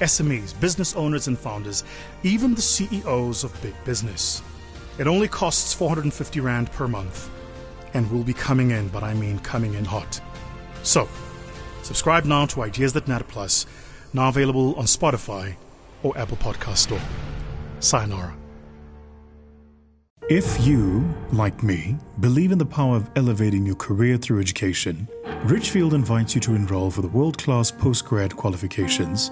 SMEs, business owners, and founders, even the CEOs of big business. It only costs 450 Rand per month and will be coming in, but I mean coming in hot. So, subscribe now to Ideas That Matter Plus, now available on Spotify or Apple Podcast Store. Sayonara. If you, like me, believe in the power of elevating your career through education, Richfield invites you to enroll for the world class postgrad qualifications,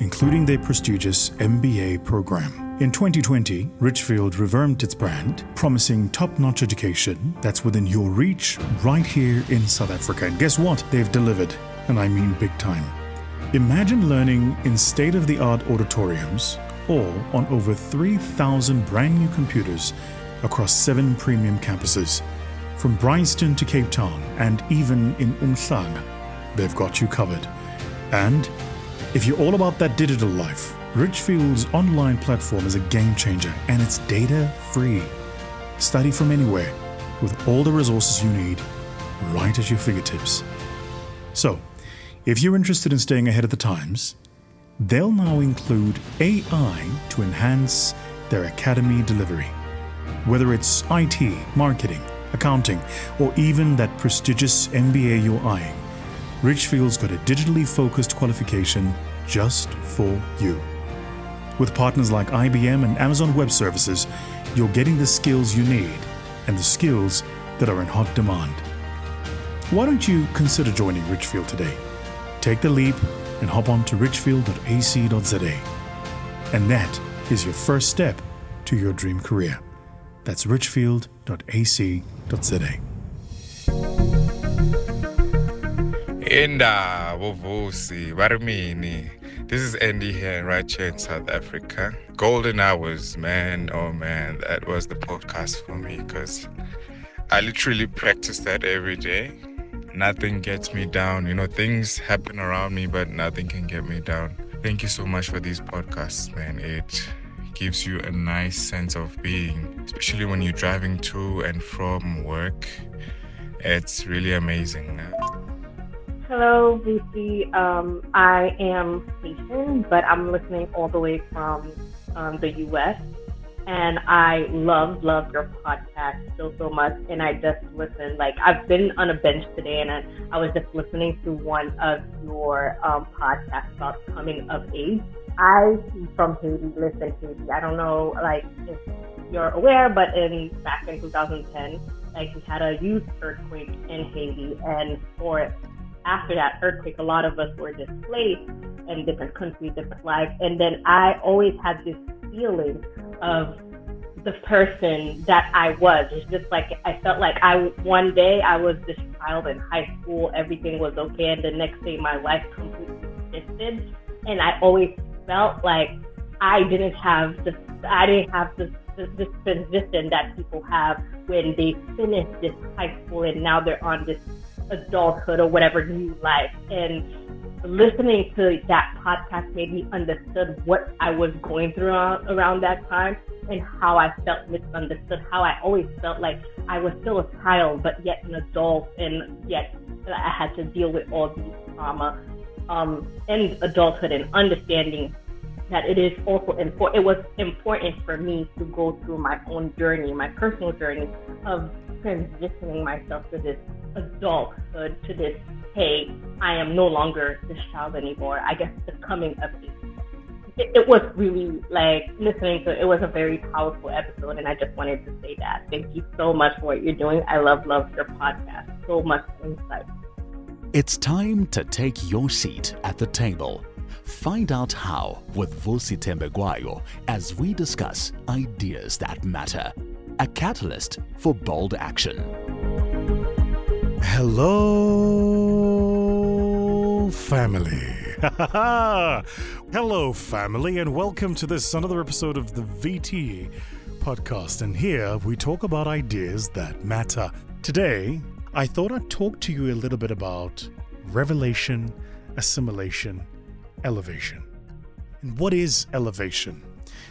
including their prestigious MBA program. In 2020, Richfield revamped its brand, promising top notch education that's within your reach right here in South Africa. And guess what? They've delivered, and I mean big time. Imagine learning in state of the art auditoriums or on over 3,000 brand new computers across seven premium campuses. From Bryanston to Cape Town and even in Umhlanga, they've got you covered. And if you're all about that digital life, Richfield's online platform is a game changer and it's data free. Study from anywhere with all the resources you need right at your fingertips. So, if you're interested in staying ahead of the times, they'll now include AI to enhance their academy delivery. Whether it's IT, marketing, accounting, or even that prestigious MBA you're eyeing, Richfield's got a digitally focused qualification just for you. With partners like IBM and Amazon Web Services, you're getting the skills you need and the skills that are in hot demand. Why don't you consider joining Richfield today? Take the leap and hop on to richfield.ac.za. And that is your first step to your dream career. That's richfield.ac.za. Indaba Vusi, Barimini. This is Andy here, right here in South Africa. Golden hours, man. Oh man, that was the podcast for me because I literally practice that every day. Nothing gets me down. You know, things happen around me, but nothing can get me down. Thank you so much for these podcasts, man. It gives you a nice sense of being, especially when you're driving to and from work. It's really amazing. Hello, Lucy. Um, I am Haitian, but I'm listening all the way from um, the US. And I love, love your podcast so, so much. And I just listened, like, I've been on a bench today and I, I was just listening to one of your um, podcasts about coming of age. I, from Haiti, live in Haiti. I don't know, like, if you're aware, but in back in 2010, like, we had a huge earthquake in Haiti. And for after that earthquake, a lot of us were displaced in different countries, different lives. And then I always had this feeling of the person that I was. It's just like I felt like I one day I was this child in high school, everything was okay, and the next day my life completely shifted. And I always felt like I didn't have the I didn't have this this position that people have when they finish this high school and now they're on this adulthood or whatever new life. And listening to that podcast made me understood what I was going through around that time and how I felt misunderstood, how I always felt like I was still a child, but yet an adult, and yet I had to deal with all these trauma um, and adulthood and understanding that it is also important. It was important for me to go through my own journey, my personal journey of transitioning myself to this adulthood, to this, hey, I am no longer this child anymore. I guess the coming of age. It, it was really like listening to it was a very powerful episode, and I just wanted to say that. Thank you so much for what you're doing. I love, love your podcast. So much insight. It's time to take your seat at the table. Find out how with Vusi Thembekwayo as we discuss ideas that matter. A catalyst for bold action. Hello, family. Hello, family, and welcome to this another episode of the VT podcast. And here we talk about ideas that matter. Today, I thought I'd talk to you a little bit about revelation, assimilation, elevation. And what is elevation?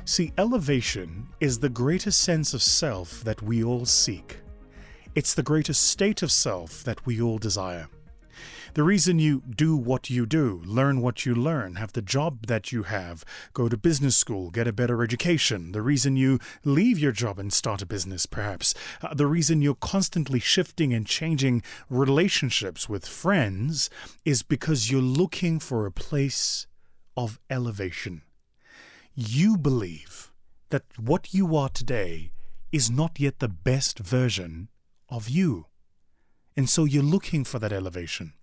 See, elevation is the greatest sense of self that we all seek. It's the greatest state of self that we all desire. The reason you do what you do, learn what you learn, have the job that you have, go to business school, get a better education, the reason you leave your job and start a business, perhaps, uh, the reason you're constantly shifting and changing relationships with friends is because you're looking for a place of elevation. You believe that what you are today is not yet the best version of you. And so you're looking for that elevation.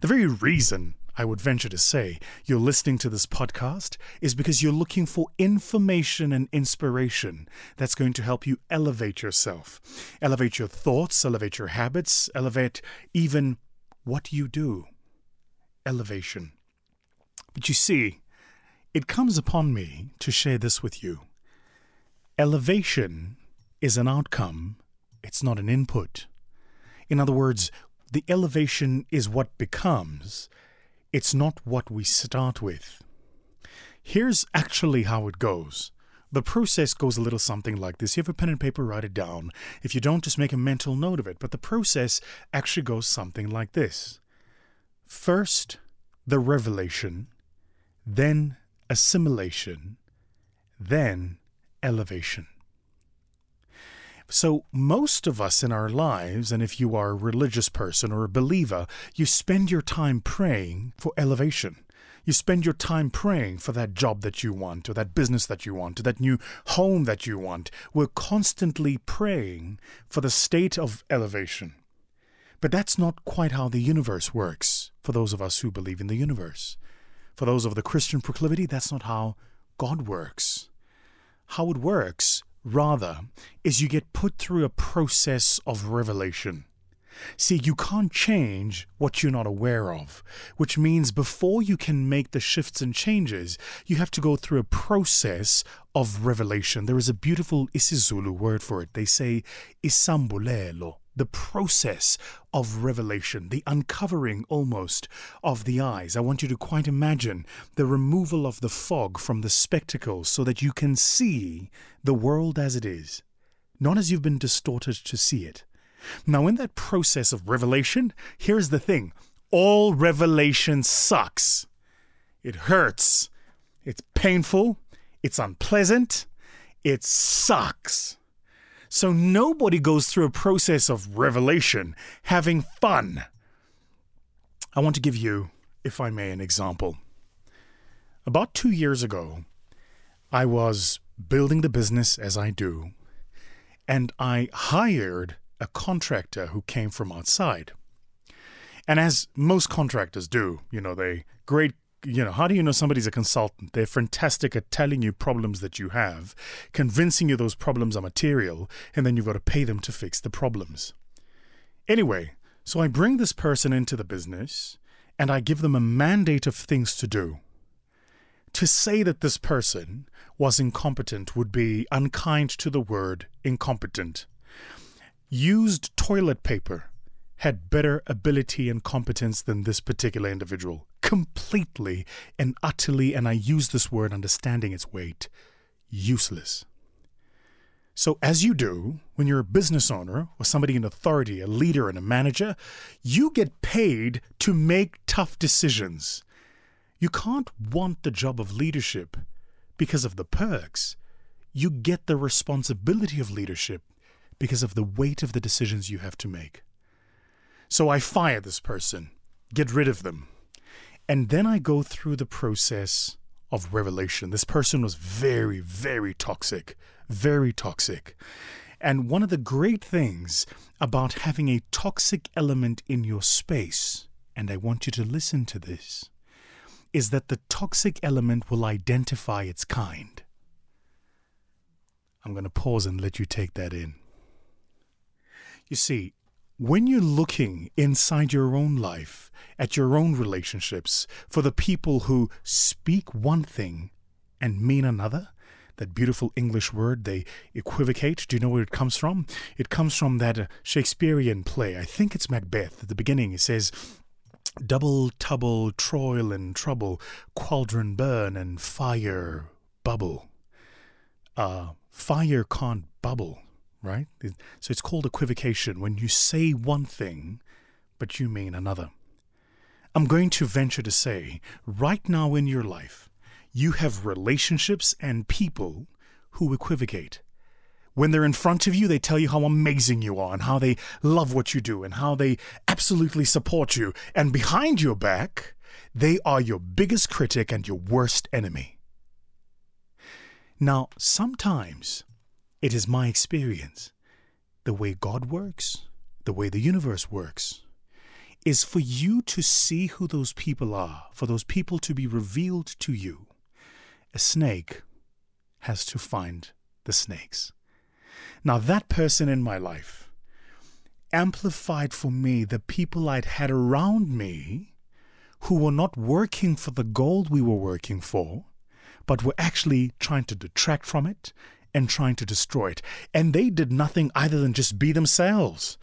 The very reason I would venture to say you're listening to this podcast is because you're looking for information and inspiration that's going to help you elevate yourself, elevate your thoughts, elevate your habits, elevate even what you do. Elevation. But you see, it comes upon me to share this with you. Elevation is an outcome, it's not an input. In other words, the elevation is what becomes, it's not what we start with. Here's actually how it goes. The process goes a little something like this. You have a pen and paper, write it down. If you don't, just make a mental note of it. But the process actually goes something like this First, the revelation, then assimilation, then elevation. So, most of us in our lives, and if you are a religious person or a believer, you spend your time praying for elevation. You spend your time praying for that job that you want, or that business that you want, or that new home that you want. We're constantly praying for the state of elevation. But that's not quite how the universe works for those of us who believe in the universe. For those of the Christian proclivity, that's not how God works. How it works Rather, is you get put through a process of revelation. See, you can't change what you're not aware of, which means before you can make the shifts and changes, you have to go through a process of revelation. There is a beautiful isiZulu word for it. They say isambulelo the process of revelation, the uncovering almost of the eyes. I want you to quite imagine the removal of the fog from the spectacles so that you can see the world as it is, not as you've been distorted to see it. Now, in that process of revelation, here's the thing all revelation sucks. It hurts. It's painful. It's unpleasant. It sucks. So nobody goes through a process of revelation having fun. I want to give you, if I may, an example. About two years ago, I was building the business as I do, and I hired a contractor who came from outside. And as most contractors do, you know, they great you know, how do you know somebody's a consultant? They're fantastic at telling you problems that you have, convincing you those problems are material, and then you've got to pay them to fix the problems. Anyway, so I bring this person into the business and I give them a mandate of things to do. To say that this person was incompetent would be unkind to the word incompetent. Used toilet paper had better ability and competence than this particular individual. Completely and utterly, and I use this word understanding its weight, useless. So, as you do when you're a business owner or somebody in authority, a leader and a manager, you get paid to make tough decisions. You can't want the job of leadership because of the perks. You get the responsibility of leadership because of the weight of the decisions you have to make. So I fire this person, get rid of them. And then I go through the process of revelation. This person was very, very toxic, very toxic. And one of the great things about having a toxic element in your space, and I want you to listen to this, is that the toxic element will identify its kind. I'm going to pause and let you take that in. You see, when you're looking inside your own life, at your own relationships, for the people who speak one thing and mean another, that beautiful English word, they equivocate. Do you know where it comes from? It comes from that uh, Shakespearean play. I think it's Macbeth. At the beginning, it says, Double, tubble, troil and trouble, cauldron burn and fire bubble. Uh, fire can't bubble, right? So it's called equivocation when you say one thing, but you mean another. I'm going to venture to say, right now in your life, you have relationships and people who equivocate. When they're in front of you, they tell you how amazing you are and how they love what you do and how they absolutely support you. And behind your back, they are your biggest critic and your worst enemy. Now, sometimes it is my experience the way God works, the way the universe works, is for you to see who those people are, for those people to be revealed to you a snake has to find the snakes. Now, that person in my life amplified for me the people I'd had around me who were not working for the goal we were working for, but were actually trying to detract from it and trying to destroy it. And they did nothing either than just be themselves.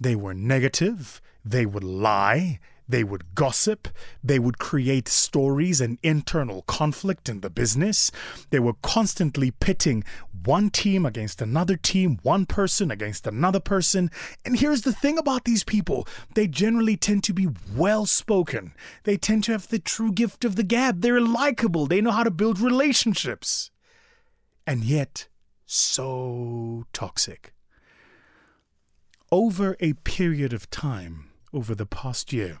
They were negative, they would lie, they would gossip. They would create stories and internal conflict in the business. They were constantly pitting one team against another team, one person against another person. And here's the thing about these people they generally tend to be well spoken, they tend to have the true gift of the gab. They're likable, they know how to build relationships. And yet, so toxic. Over a period of time, over the past year,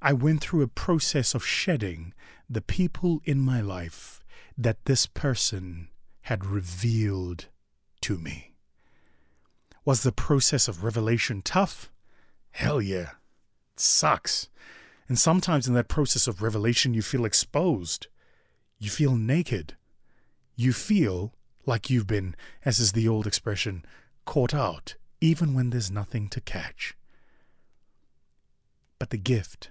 I went through a process of shedding the people in my life that this person had revealed to me. Was the process of revelation tough? Hell yeah. It sucks. And sometimes in that process of revelation, you feel exposed. You feel naked. You feel like you've been, as is the old expression, caught out, even when there's nothing to catch. But the gift,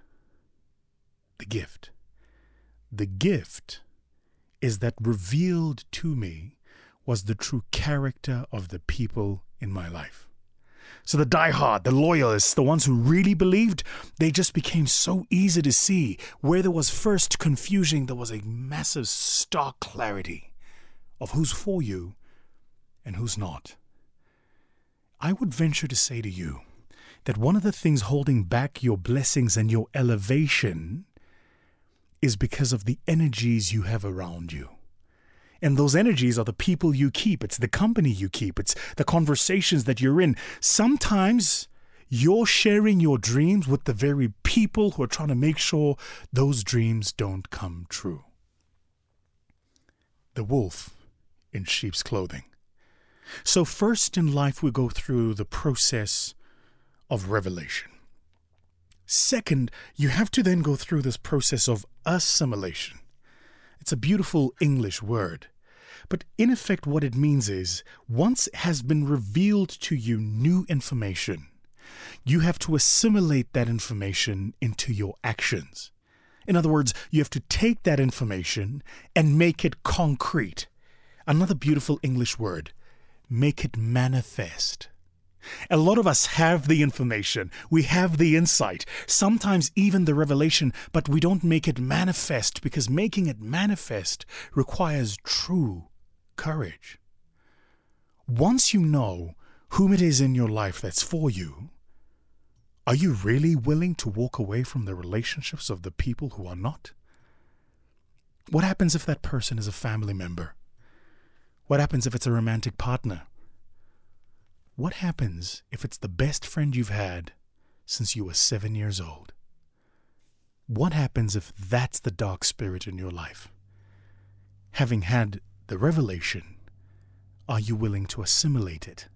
the gift. The gift is that revealed to me was the true character of the people in my life. So the diehard, the loyalists, the ones who really believed, they just became so easy to see. Where there was first confusion, there was a massive stark clarity of who's for you and who's not. I would venture to say to you that one of the things holding back your blessings and your elevation is because of the energies you have around you. And those energies are the people you keep, it's the company you keep, it's the conversations that you're in. Sometimes you're sharing your dreams with the very people who are trying to make sure those dreams don't come true. The wolf in sheep's clothing. So, first in life, we go through the process of revelation. Second, you have to then go through this process of assimilation. It's a beautiful English word. But in effect, what it means is once has been revealed to you new information, you have to assimilate that information into your actions. In other words, you have to take that information and make it concrete. Another beautiful English word make it manifest. A lot of us have the information, we have the insight, sometimes even the revelation, but we don't make it manifest because making it manifest requires true courage. Once you know whom it is in your life that's for you, are you really willing to walk away from the relationships of the people who are not? What happens if that person is a family member? What happens if it's a romantic partner? What happens if it's the best friend you've had since you were seven years old? What happens if that's the dark spirit in your life? Having had the revelation, are you willing to assimilate it?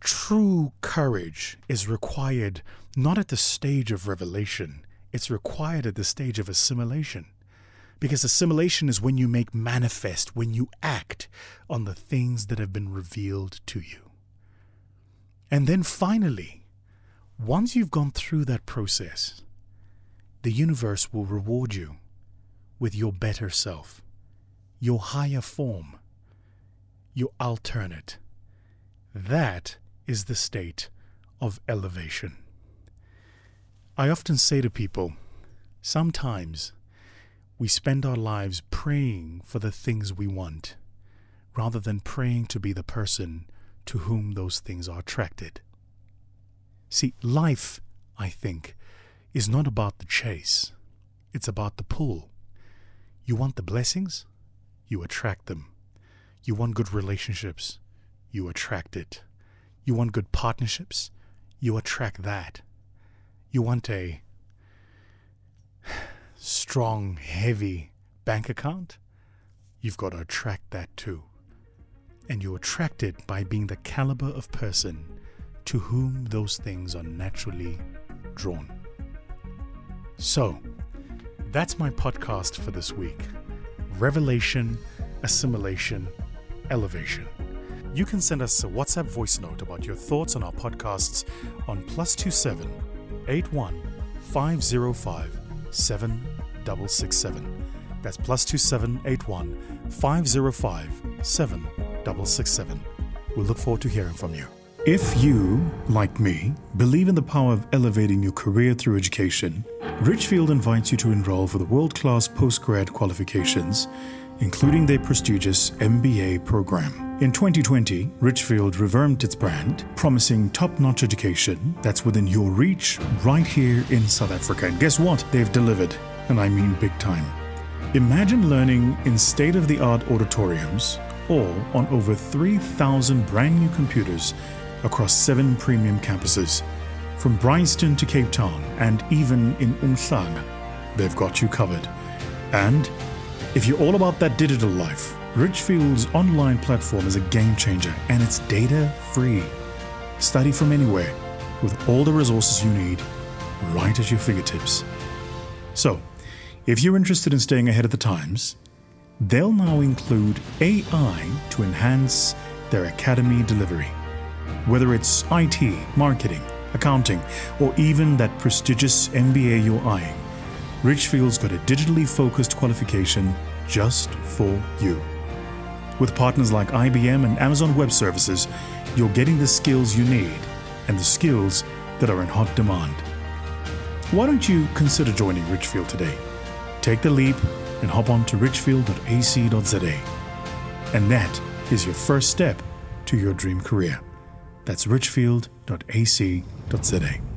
True courage is required not at the stage of revelation, it's required at the stage of assimilation. Because assimilation is when you make manifest, when you act on the things that have been revealed to you. And then finally, Once you've gone through that process, the universe will reward you with your better self, your higher form, your alternate. That is the state of elevation. I often say to people, sometimes we spend our lives praying for the things we want rather than praying to be the person to whom those things are attracted. See, life, I think, is not about the chase, it's about the pull. You want the blessings? You attract them. You want good relationships? You attract it. You want good partnerships? You attract that. You want a strong, heavy bank account? You've got to attract that too. And you attract it by being the caliber of person to whom those things are naturally drawn. So, that's my podcast for this week Revelation, Assimilation, Elevation. You can send us a WhatsApp voice note about your thoughts on our podcasts on plus two seven eight one five zero five seven double six seven. That's plus two seven eight one five zero five seven double six seven. We look forward to hearing from you. If you, like me, believe in the power of elevating your career through education, Richfield invites you to enroll for the world class postgrad qualifications, including their prestigious MBA program. In 2020, Richfield revamped its brand, promising top notch education that's within your reach right here in South Africa. And guess what? They've delivered, and I mean big time. Imagine learning in state of the art auditoriums or on over 3,000 brand new computers across seven premium campuses, from Bryanston to Cape Town, and even in Umhlanga. They've got you covered. And if you're all about that digital life, Richfield's online platform is a game changer and it's data free. Study from anywhere with all the resources you need right at your fingertips. So, if you're interested in staying ahead of the times, they'll now include AI to enhance their academy delivery. Whether it's IT, marketing, accounting, or even that prestigious MBA you're eyeing, Richfield's got a digitally focused qualification just for you. With partners like IBM and Amazon Web Services, you're getting the skills you need and the skills that are in hot demand. Why don't you consider joining Richfield today? Take the leap and hop on to richfield.ac.za. And that is your first step to your dream career. That's richfield.ac.za.